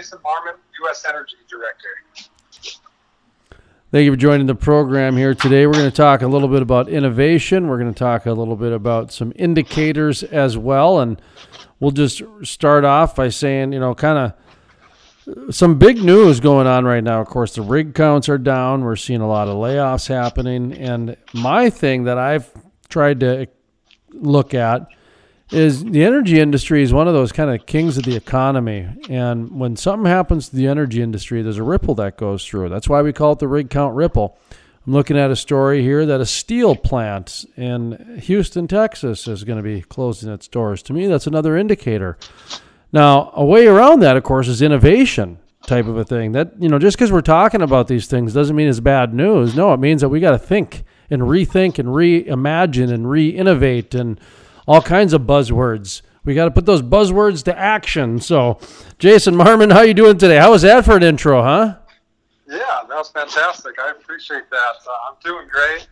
Jason Marmon, U.S. Energy Director. Thank you for joining the program here today. We're going to talk a little bit about innovation. We're going to talk a little bit about some indicators as well. And we'll just start off by saying, you know, kind of some big news going on right now. Of course, the rig counts are down. We're seeing a lot of layoffs happening. And my thing that I've tried to look at is the energy industry is one of those kind of kings of the economy. And when something happens to the energy industry, there's a ripple that goes through. That's why we call it the rig count ripple. I'm looking at a story here that a steel plant in Houston, Texas is going to be closing its doors. To me, that's another indicator. Now, a way around that, of course, is innovation type of a thing. That, you know, just because we're talking about these things doesn't mean it's bad news. No, it means that we got to think and rethink and reimagine and re innovate and all kinds of buzzwords. We got to put those buzzwords to action. So, Jason Marmon, how you doing today? How was that for an intro, huh? Yeah, that was fantastic. I appreciate that. Uh, I'm doing great.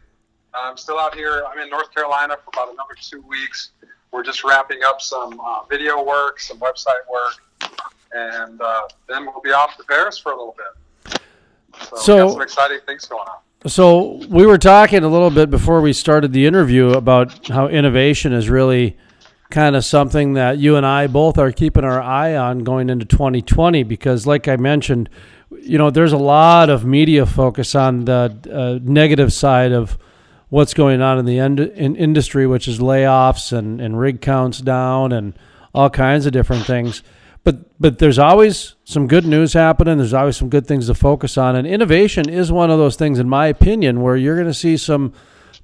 I'm still out here. I'm in North Carolina for about another two weeks. We're just wrapping up some uh, video work, some website work, and uh, then we'll be off to Paris for a little bit. So, so some exciting things going on. So we were talking a little bit before we started the interview about how innovation is really kind of something that you and I both are keeping our eye on going into 2020 because like I mentioned, you know, there's a lot of media focus on the uh, negative side of what's going on in the end, in industry, which is layoffs and, and rig counts down and all kinds of different things but but there's always some good news happening. There's always some good things to focus on, and innovation is one of those things, in my opinion, where you're going to see some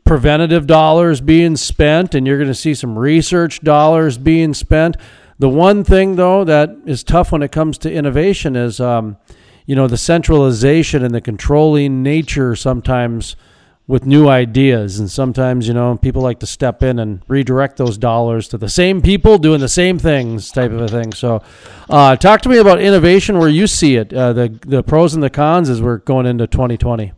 preventative dollars being spent, and you're going to see some research dollars being spent. The one thing though that is tough when it comes to innovation is, um, you know, the centralization and the controlling nature sometimes with new ideas. And sometimes, you know, people like to step in and redirect those dollars to the same people doing the same things, type of a thing. So, uh, talk to me about innovation where you see it, uh, the the pros and the cons as we're going into 2020.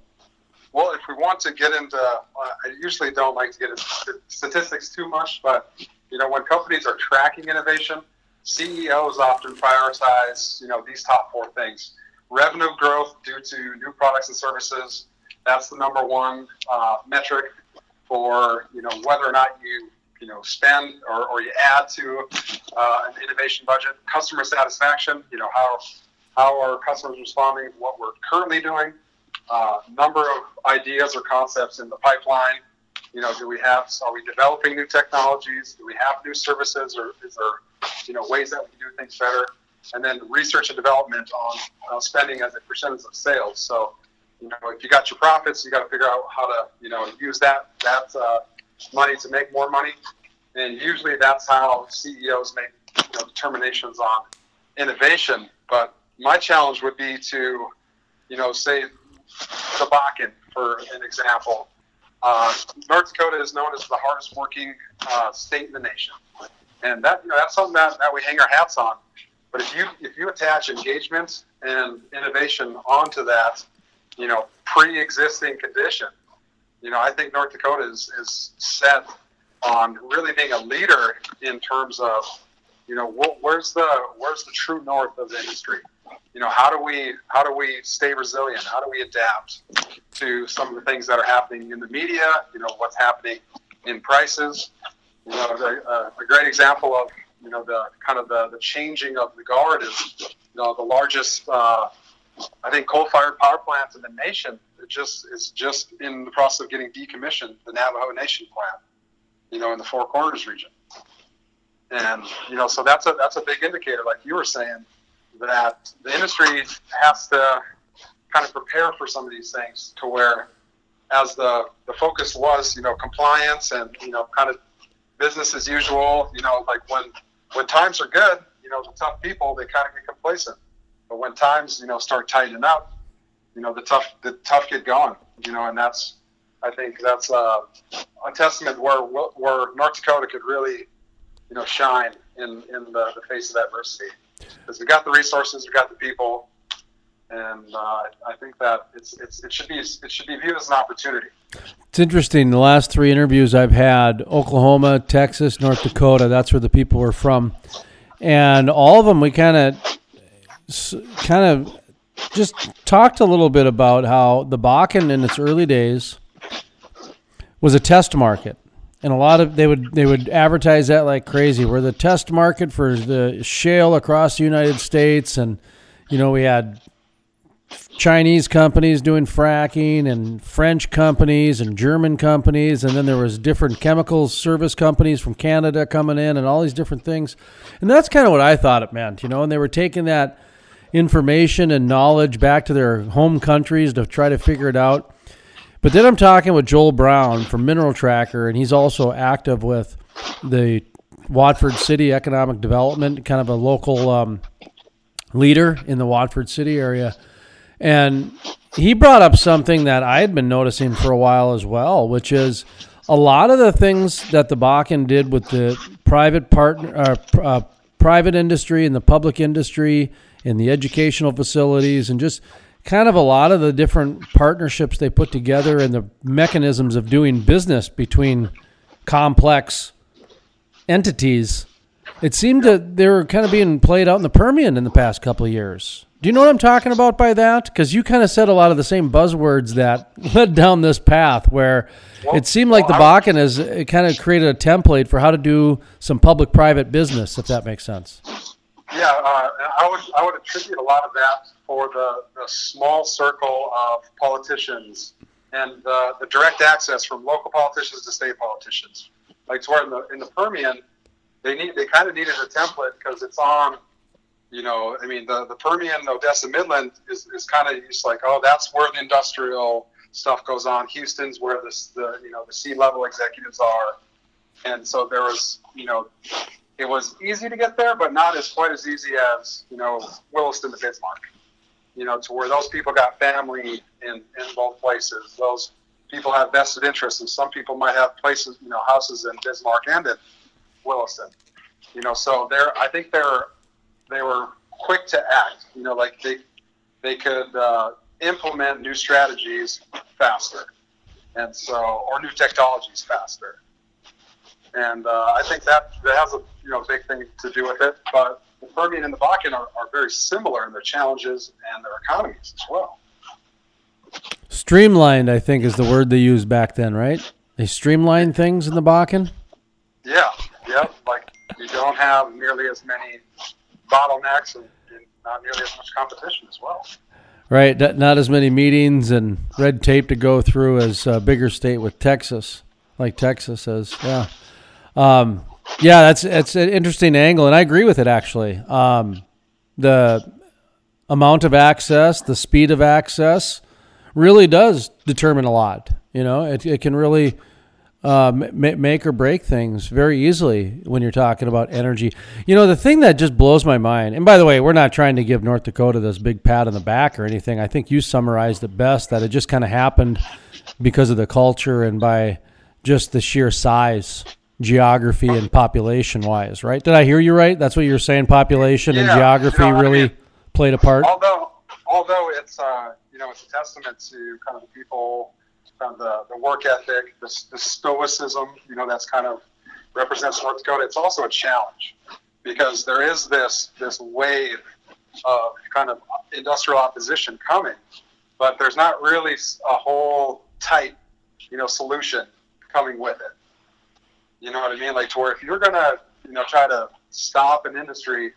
Well, if we want to get into, uh, I usually don't like to get into statistics too much, but you know, when companies are tracking innovation, CEOs often prioritize, you know, these top four things: revenue growth due to new products and services that's the number one uh, metric for you know whether or not you you know spend or, or you add to uh, an innovation budget. Customer satisfaction, you know how how are customers responding to what we're currently doing. Uh, number of ideas or concepts in the pipeline. You know, do we have? Are we developing new technologies? Do we have new services, or is there you know ways that we can do things better? And then research and development on uh, spending as a percentage of sales. So you know, if you got your profits, you got to figure out how to, you know, use that that uh, money to make more money. And usually that's how CEOs make you know, determinations on innovation. But my challenge would be to, you know, say the Bakken, for an example. Uh, North Dakota is known as the hardest working uh, state in the nation, and that you know, that's something that, that we hang our hats on. But if you if you attach engagement and innovation onto that, you know, pre-existing condition. You know, I think North Dakota is, is set on really being a leader in terms of, you know, wh- where's the where's the true north of the industry? You know, how do we how do we stay resilient? How do we adapt to some of the things that are happening in the media? You know, what's happening in prices? You know, a, great example of you know the kind of the, the changing of the guard is you know the largest uh, I think coal-fired power plants in the nation just is just in the process of getting decommissioned. The Navajo Nation plant, you know, in the Four Corners region, and you know, so that's a that's a big indicator, like you were saying, that the industry has to kind of prepare for some of these things to where, as the the focus was, you know, compliance and you know, kind of business as usual. You know, like when when times are good, you know, the tough people they kind of get complacent but when times, you know, start tightening up, you know, the tough the tough get going. You know, and that's I think that's uh, a testament where where North Dakota could really, you know, shine in in the, the face of adversity because we got the resources, we got the people, and uh, I think that it's, it's it should be it should be viewed as an opportunity. It's interesting. The last three interviews I've had: Oklahoma, Texas, North Dakota. That's where the people were from, and all of them we kind of kind of just talked a little bit about how the Bakken in its early days was a test market. And a lot of they would they would advertise that like crazy. We're the test market for the shale across the United States, and you know we had Chinese companies doing fracking and French companies and German companies and then there was different chemical service companies from Canada coming in and all these different things. And that's kind of what I thought it meant, you know, and they were taking that information and knowledge back to their home countries to try to figure it out. But then I'm talking with Joel Brown from Mineral Tracker and he's also active with the Watford City Economic Development, kind of a local um, leader in the Watford City area and he brought up something that I had been noticing for a while as well, which is a lot of the things that the Bakken did with the private partner, uh, uh, private industry and the public industry and the educational facilities and just kind of a lot of the different partnerships they put together and the mechanisms of doing business between complex entities. It seemed that they were kind of being played out in the Permian in the past couple of years. Do you know what I'm talking about by that? Because you kind of said a lot of the same buzzwords that led down this path, where well, it seemed like well, the Bakken has uh, kind of created a template for how to do some public-private business, if that makes sense. Yeah, uh, I would I would attribute a lot of that for the, the small circle of politicians and the, the direct access from local politicians to state politicians. Like to where in the in the Permian, they need they kind of needed a template because it's on you know, I mean, the, the Permian, Odessa, Midland is, is kind of just like, oh, that's where the industrial stuff goes on. Houston's where this, the, you know, the C-level executives are. And so there was, you know, it was easy to get there, but not as quite as easy as, you know, Williston to Bismarck, you know, to where those people got family in, in both places. Those people have vested interests, and some people might have places, you know, houses in Bismarck and in Williston. You know, so there, I think they're they were quick to act. You know, like they they could uh, implement new strategies faster, and so or new technologies faster. And uh, I think that that has a you know big thing to do with it. But the Permian and the Bakken are, are very similar in their challenges and their economies as well. Streamlined, I think, is the word they used back then, right? They streamline things in the Bakken. Yeah, yeah. Like you don't have nearly as many bottlenecks and, and not nearly as much competition as well. Right, not as many meetings and red tape to go through as a bigger state with Texas, like Texas is. Yeah, um, yeah, that's that's an interesting angle, and I agree with it actually. Um, the amount of access, the speed of access, really does determine a lot. You know, it, it can really uh, make or break things very easily when you're talking about energy. You know, the thing that just blows my mind, and by the way, we're not trying to give North Dakota this big pat on the back or anything. I think you summarized it best that it just kind of happened because of the culture and by just the sheer size, geography, and population wise, right? Did I hear you right? That's what you're saying, population yeah, and geography you know, really I mean, played a part? Although, although it's, uh, you know, it's a testament to kind of the people kind of the, the work ethic, the, the stoicism, you know, that's kind of represents North Dakota. It's also a challenge because there is this this wave of kind of industrial opposition coming, but there's not really a whole tight, you know, solution coming with it. You know what I mean? Like to where if you're gonna, you know, try to stop an industry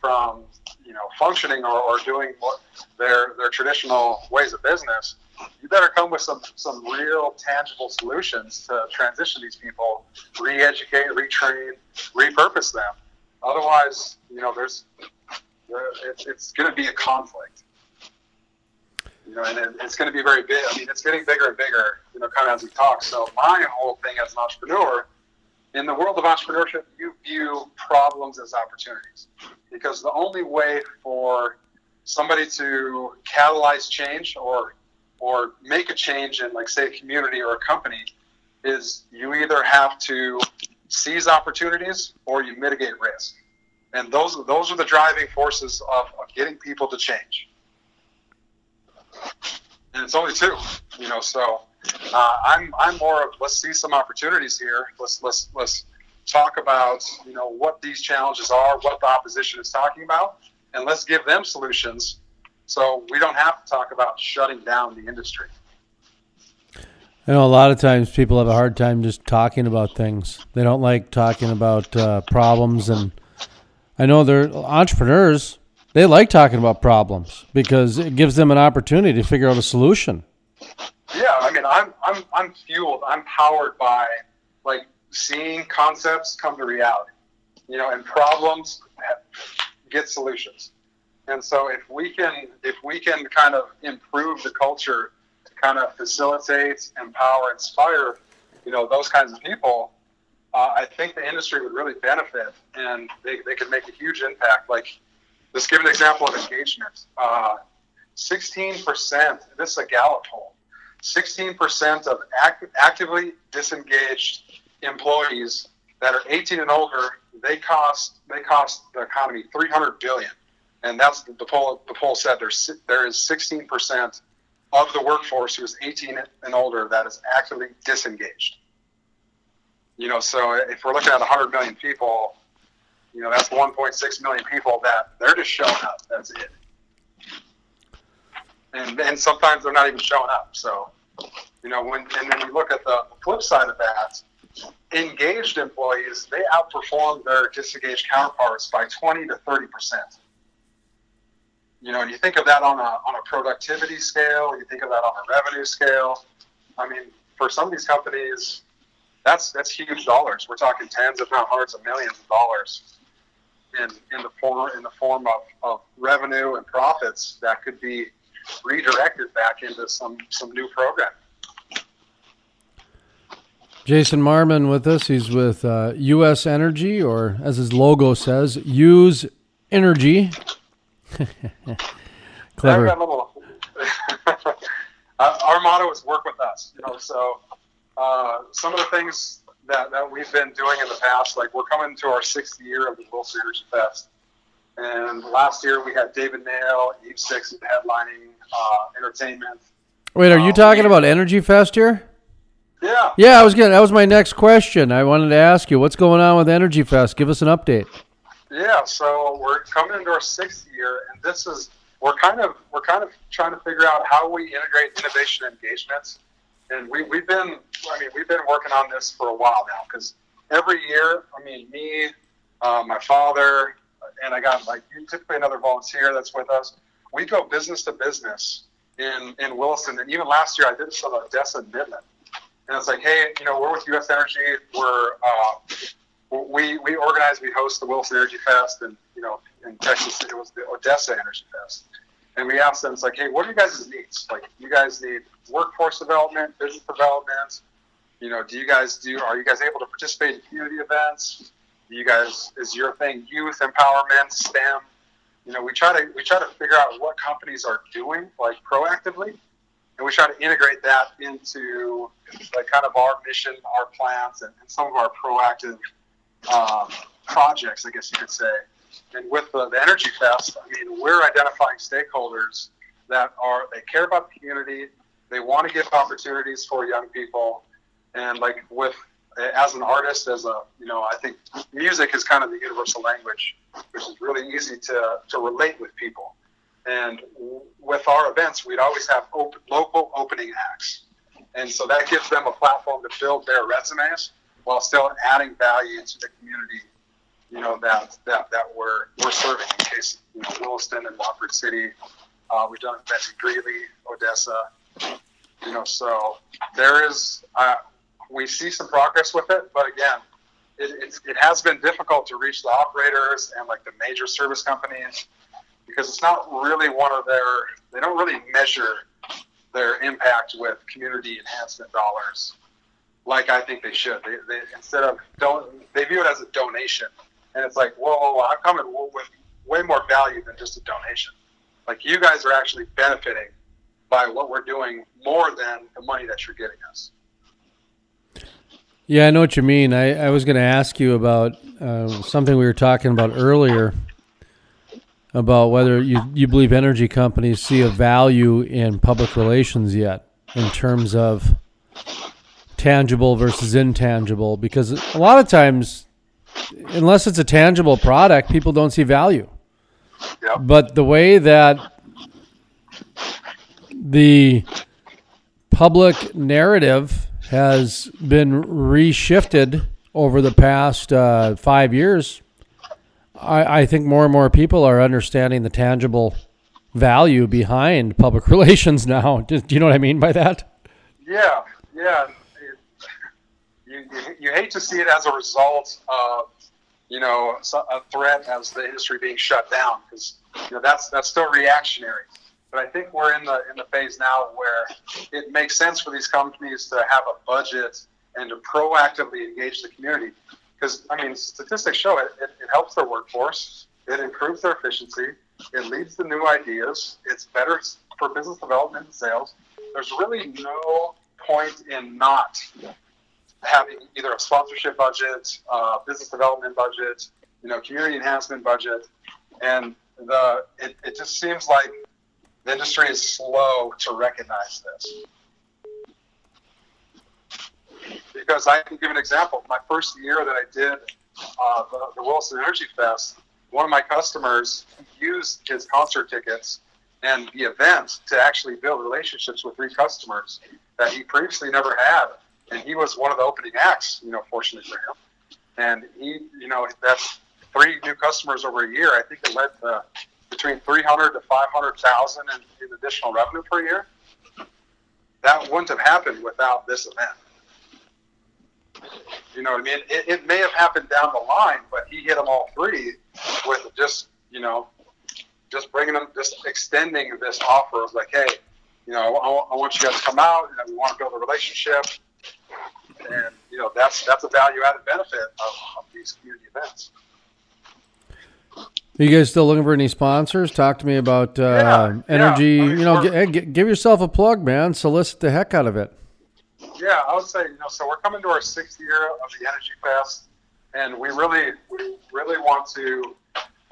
from, you know, functioning or, or doing what their their traditional ways of business, you better come with some some real tangible solutions to transition these people, re-educate, retrain, repurpose them. Otherwise, you know, there's it's, it's going to be a conflict. You know, and it's going to be very big. I mean, it's getting bigger and bigger. You know, kind of as we talk. So my whole thing as an entrepreneur, in the world of entrepreneurship, you view problems as opportunities. Because the only way for somebody to catalyze change or or make a change in like say a community or a company is you either have to seize opportunities or you mitigate risk. And those those are the driving forces of, of getting people to change. And it's only two you know so uh, i'm i'm more of let's see some opportunities here let's let's let's talk about you know what these challenges are what the opposition is talking about and let's give them solutions so we don't have to talk about shutting down the industry. I know a lot of times people have a hard time just talking about things. They don't like talking about uh, problems, and I know they're entrepreneurs. They like talking about problems because it gives them an opportunity to figure out a solution. I mean, I'm I'm I'm fueled. I'm powered by like seeing concepts come to reality, you know, and problems get solutions. And so if we can if we can kind of improve the culture to kind of facilitate, empower, inspire, you know, those kinds of people, uh, I think the industry would really benefit and they, they could make a huge impact. Like, let's give an example of engagement. Uh, 16%, this is a Gallup poll, 16% of act, actively disengaged employees that are 18 and older, they cost they cost the economy 300 billion and that's the, poll. The poll said there's there is 16 percent of the workforce who is 18 and older that is actively disengaged. You know, so if we're looking at 100 million people, you know, that's 1.6 million people that they're just showing up. That's it. And and sometimes they're not even showing up. So, you know, when and then you look at the flip side of that, engaged employees they outperform their disengaged counterparts by 20 to 30 percent. You know, and you think of that on a on a productivity scale, you think of that on a revenue scale. I mean, for some of these companies, that's that's huge dollars. We're talking tens, if not hundreds of millions of dollars in in the form in the form of, of revenue and profits that could be redirected back into some some new program. Jason Marmon with us. He's with uh, U.S. Energy, or as his logo says, Use Energy. Clever. uh, our motto is work with us. You know, so uh, some of the things that, that we've been doing in the past, like we're coming to our sixth year of the Williston Energy Fest. And last year we had David Nail, Eve Six headlining uh, entertainment. Wait, are you um, talking about Energy Fest here? Yeah. Yeah, I was getting. That was my next question. I wanted to ask you, what's going on with Energy Fest? Give us an update. Yeah, so we're coming into our sixth year, and this is we're kind of we're kind of trying to figure out how we integrate innovation engagements. And we, we've been I mean we've been working on this for a while now because every year I mean me, uh, my father, and I got like typically another volunteer that's with us. We go business to business in in Williston, and even last year I did some Odessa and Midland. And it's like, hey, you know, we're with U.S. Energy. We're uh, we we organize, we host the Williston Energy Fest, and you know, in Texas it was the Odessa Energy Fest. And we asked them, it's like, hey, what are you guys' needs? Like, you guys need workforce development, business development. You know, do you guys do? Are you guys able to participate in community events? You guys is your thing youth empowerment, STEM? You know, we try to we try to figure out what companies are doing like proactively, and we try to integrate that into like kind of our mission, our plans, and, and some of our proactive um, projects, I guess you could say. And with the, the Energy Fest, I mean, we're identifying stakeholders that are they care about the community, they want to give opportunities for young people, and like with as an artist, as a you know, I think music is kind of the universal language, which is really easy to to relate with people. And with our events, we'd always have local opening acts, and so that gives them a platform to build their resumes while still adding value to the community, you know, that that, that we're we're serving in case, you know, Williston and Watford City. Uh, we've done events in Greeley, Odessa. You know, so there is uh, we see some progress with it, but again, it, it has been difficult to reach the operators and like the major service companies because it's not really one of their they don't really measure their impact with community enhancement dollars like I think they should. They, they instead of don't they view it as a donation, and it's like, whoa, I'm coming with way more value than just a donation. Like you guys are actually benefiting by what we're doing more than the money that you're giving us. Yeah, I know what you mean. I, I was going to ask you about uh, something we were talking about earlier about whether you, you believe energy companies see a value in public relations yet in terms of tangible versus intangible because a lot of times unless it's a tangible product people don't see value Yep. But the way that the public narrative has been reshifted over the past uh, five years, I, I think more and more people are understanding the tangible value behind public relations now. Do you know what I mean by that? Yeah, yeah. It, you, you, you hate to see it as a result of you know a threat as the industry being shut down because you know that's that's still reactionary. But I think we're in the in the phase now where it makes sense for these companies to have a budget and to proactively engage the community. Because I mean, statistics show it, it, it helps their workforce, it improves their efficiency, it leads to new ideas, it's better for business development and sales. There's really no point in not having either a sponsorship budget, uh, business development budget, you know, community enhancement budget, and the it, it just seems like the industry is slow to recognize this. Because I can give an example. My first year that I did uh, the, the Williston Energy Fest, one of my customers used his concert tickets and the event to actually build relationships with three customers that he previously never had. And he was one of the opening acts, you know, fortunately for him. And he, you know, that's three new customers over a year. I think it led to between 300 to 500,000 in, in additional revenue per year. That wouldn't have happened without this event. You know what I mean? It, it may have happened down the line, but he hit them all three with just, you know, just bringing them, just extending this offer of like, hey, you know, I, I want you guys to come out, and we want to build a relationship, and you know, that's that's a value added benefit of, of these community events. Are you guys still looking for any sponsors? Talk to me about uh, yeah, energy. Yeah. I mean, you know, g- give yourself a plug, man. Solicit the heck out of it. Yeah, I would say you know. So we're coming to our sixth year of the Energy Fest, and we really, we really want to.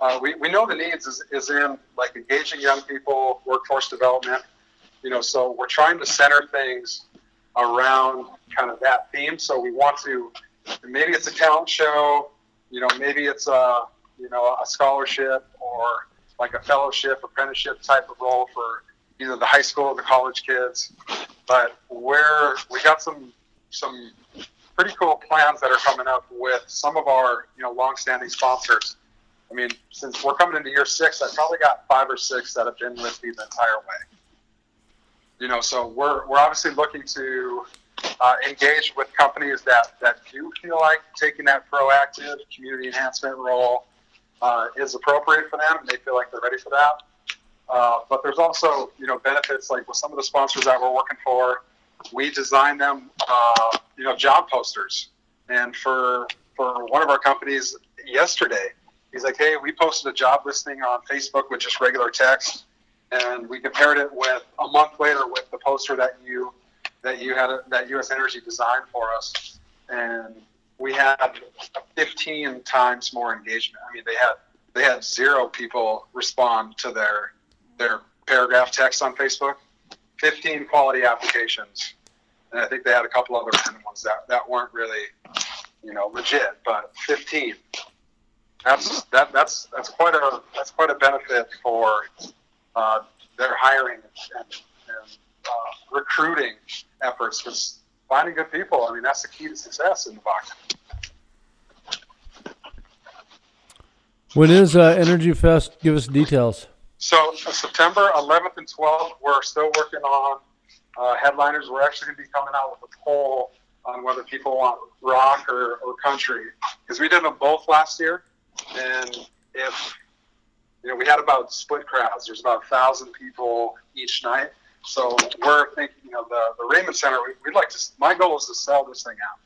Uh, we, we know the needs is, is in like engaging young people, workforce development. You know, so we're trying to center things around kind of that theme. So we want to. Maybe it's a talent show. You know, maybe it's a you know, a scholarship or like a fellowship, apprenticeship type of role for either the high school or the college kids. But we're we got some some pretty cool plans that are coming up with some of our you know longstanding sponsors. I mean, since we're coming into year six, I probably got five or six that have been with me the entire way. You know, so we're we're obviously looking to uh, engage with companies that that do feel like taking that proactive community enhancement role uh, is appropriate for them and they feel like they're ready for that. Uh, but there's also, you know, benefits like with some of the sponsors that we're working for, we design them, uh, you know, job posters. And for for one of our companies yesterday, he's like, hey, we posted a job listing on Facebook with just regular text, and we compared it with a month later with the poster that you that you had that U.S. Energy designed for us, and we had 15 times more engagement. I mean, they had they had zero people respond to their their paragraph text on Facebook. 15 quality applications, and I think they had a couple other random ones that that weren't really, you know, legit, but 15. That's that that's that's quite a that's quite a benefit for uh, their hiring and, and uh, recruiting efforts because finding good people. I mean, that's the key to success in the Bakken. When is uh, Energy Fest? Give us details. So uh, September 11th and 12th, we're still working on uh, headliners. We're actually going to be coming out with a poll on whether people want rock or, or country because we did them both last year, and if you know we had about split crowds. There's about a thousand people each night. So we're thinking, know, the, the Raymond Center, we, would like to, my goal is to sell this thing out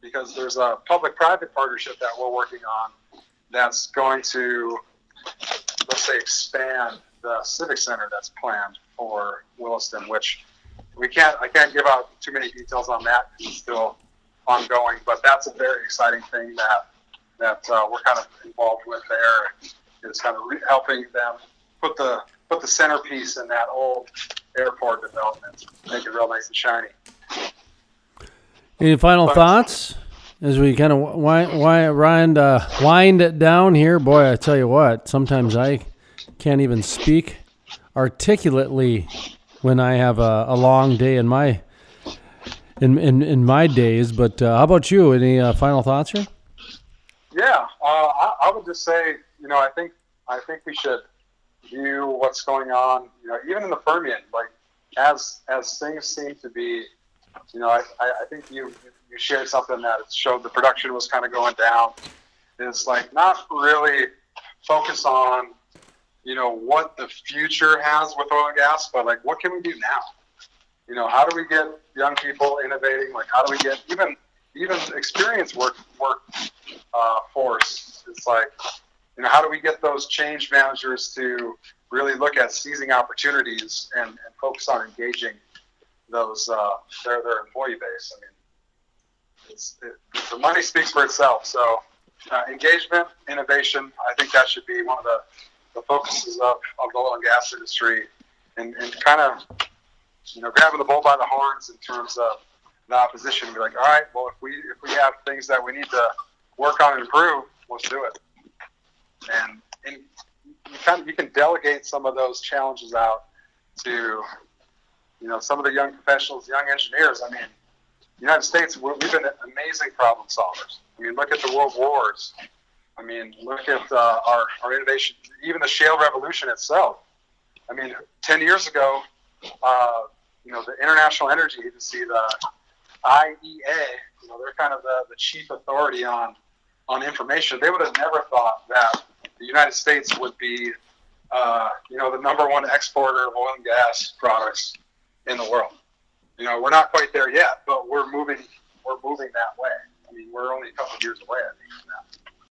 because there's a public private partnership that we're working on that's going to, let's say, expand the civic center that's planned for Williston, which we can't, I can't give out too many details on that. It's still ongoing, but that's a very exciting thing that, that uh, we're kind of involved with there. Is kind of re- helping them put the put the centerpiece in that old airport development, make it real nice and shiny. Any final but, thoughts? as we kind of wind, wind, uh, wind it down here, boy, I tell you what, sometimes I can't even speak articulately when I have a, a long day in my in in, in my days. But uh, how about you? Any uh, final thoughts here? Yeah, uh, I, I would just say, you know, I think I think we should view what's going on, you know, even in the Permian, like as as things seem to be, you know, I, I think you you shared something that showed the production was kind of going down. Is like not really focus on, you know, what the future has with oil and gas, but like what can we do now? You know, how do we get young people innovating? Like how do we get even even experienced work work uh, force? It's like you know, how do we get those change managers to really look at seizing opportunities and, and focus on engaging those uh, their their employee base? I mean, it's, it, the money speaks for itself. So, uh, engagement, innovation, I think that should be one of the, the focuses of, of the oil and gas industry, and, and kind of you know grabbing the bull by the horns in terms of the opposition be like, all right, well, if we if we have things that we need to work on and improve, let's do it and and you kind of, you can delegate some of those challenges out to you know some of the young professionals, young engineers. I mean, United States we've been amazing problem solvers. I mean, look at the world wars. I mean, look at uh, our our innovation, even the shale revolution itself. I mean, ten years ago, uh, you know, the International Energy Agency, the IEA, you know, they're kind of the, the chief authority on on information. They would have never thought that the United States would be, uh, you know, the number one exporter of oil and gas products in the world. You know, we're not quite there yet, but we're moving. We're moving that way. I mean, we're only a couple of years away. I think from that.